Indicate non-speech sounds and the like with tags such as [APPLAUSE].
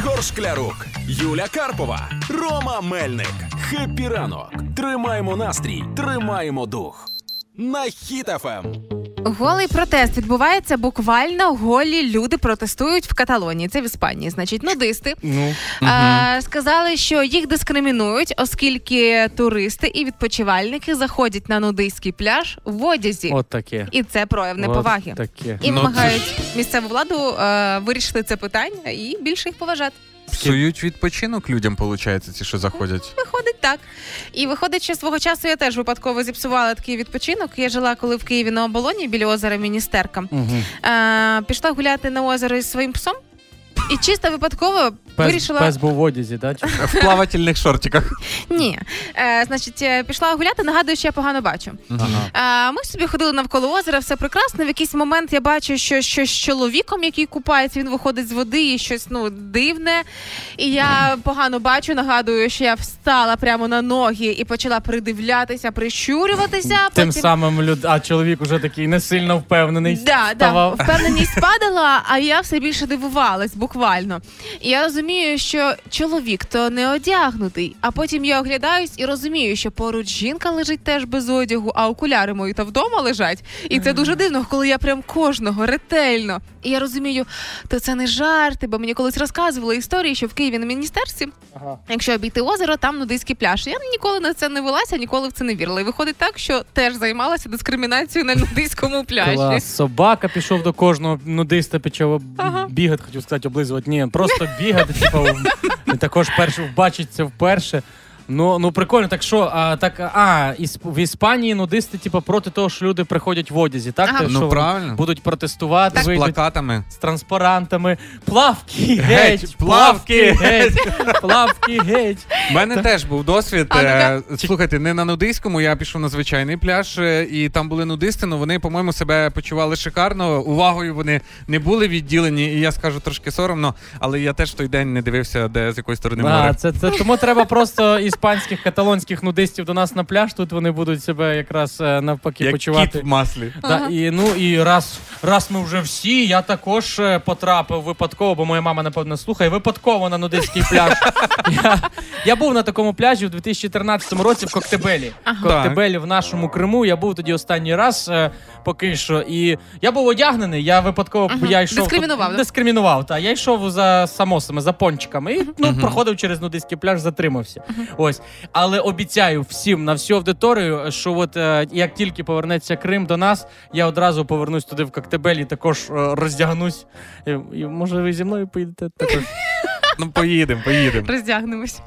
Ігор Шклярук, Юля Карпова, Рома Мельник. Happy ранок. Тримаємо настрій, тримаємо дух. На Хіт FM. Голий протест відбувається буквально голі люди протестують в Каталонії. Це в Іспанії, значить, нудисти. Ну, Е, сказали, що їх дискримінують, оскільки туристи і відпочивальники заходять на нудистський пляж в одязі, от таке. і це прояв неповаги. От таке. І Ну, вимагають місцеву владу е, вирішити це питання і більше їх поважати. Псують відпочинок людям, виходить, ті, що заходять. Виходить так. І виходить, що свого часу я теж випадково зіпсувала такий відпочинок. Я жила коли в Києві на оболоні біля озера Міністерка. Угу. Е, пішла гуляти на озеро із своїм псом. І чисто випадково вирішила пес був в одязі, да? В плавательних шортиках. ні. Е, значить, е, пішла гуляти, нагадую, що я погано бачу. Ага. Е, ми собі ходили навколо озера, все прекрасно. В якийсь момент я бачу, що щось з чоловіком, який купається, він виходить з води і щось ну дивне. І я погано бачу, нагадую, що я встала прямо на ноги і почала придивлятися, прищурюватися. Тим потім... самим люд... а чоловік уже такий не сильно впевнений. Да, да, впевненість падала, а я все більше дивувалась, буквально. І я розумію, що чоловік то не одягнутий, а потім я оглядаюсь і розумію, що поруч жінка лежить теж без одягу, а окуляри мої то вдома лежать. І це дуже дивно, коли я прям кожного ретельно. І я розумію, то це не жарти, бо мені колись розказували історії, що в Києві на міністерстві Ага. Якщо обійти озеро, там нудистський пляж. Я ніколи на це не велася, ніколи в це не вірила. І виходить так, що теж займалася дискримінацією на нудистському пляжі. Клас. Собака пішов до кожного нудиста, почав Ага. Бігати, хотів сказати, облизувати. Ні, просто бігати, типу, також перше бачить це вперше. Ну, ну прикольно, так що, а, так, а, ісп- в Іспанії нудисти, типу, проти того, що люди приходять в одязі, так? Ага. Те, Ну, що правильно. Будуть протестувати, З вийдуть плакатами. з транспарантами. Плавки геть! Геть, плавки плавки геть! Плавки геть! У мене теж був досвід. А, Е, Слухайте, не на нудистському, я пішов на звичайний пляж, е, і там були нудисти, але вони, по-моєму, себе почували шикарно. Увагою вони не були відділені, і я скажу трошки соромно, але я теж в той день не дивився, де з якої сторони А, море. це, це тому треба просто іспанських каталонських нудистів до нас на пляж. Тут вони будуть себе якраз е, навпаки Як почувати. кіт в маслі. Да, і, ну і раз, раз ми вже всі, я також е, потрапив випадково, бо моя мама, напевно, слухає, випадково на нудистський пляж. [LAUGHS] Я, я був на такому пляжі в 2013 році в Коктебелі. В Коктебелі в нашому Криму. Я був тоді останній раз е, поки що. І я був одягнений, я випадково я йшов. Дискримінував, да? Дискримінував, та. Я йшов за самосами, за пончиками. І ну, проходив через нудистський пляж, затримався. Ось. Але обіцяю всім на всю аудиторію, що от е, як тільки повернеться Крим до нас, я одразу повернусь туди в Коктебель і також е, роздягнусь. І, і, може, ви зі мною поїдете також. Ну, поїдемо, поїдемо. Роздягнемось.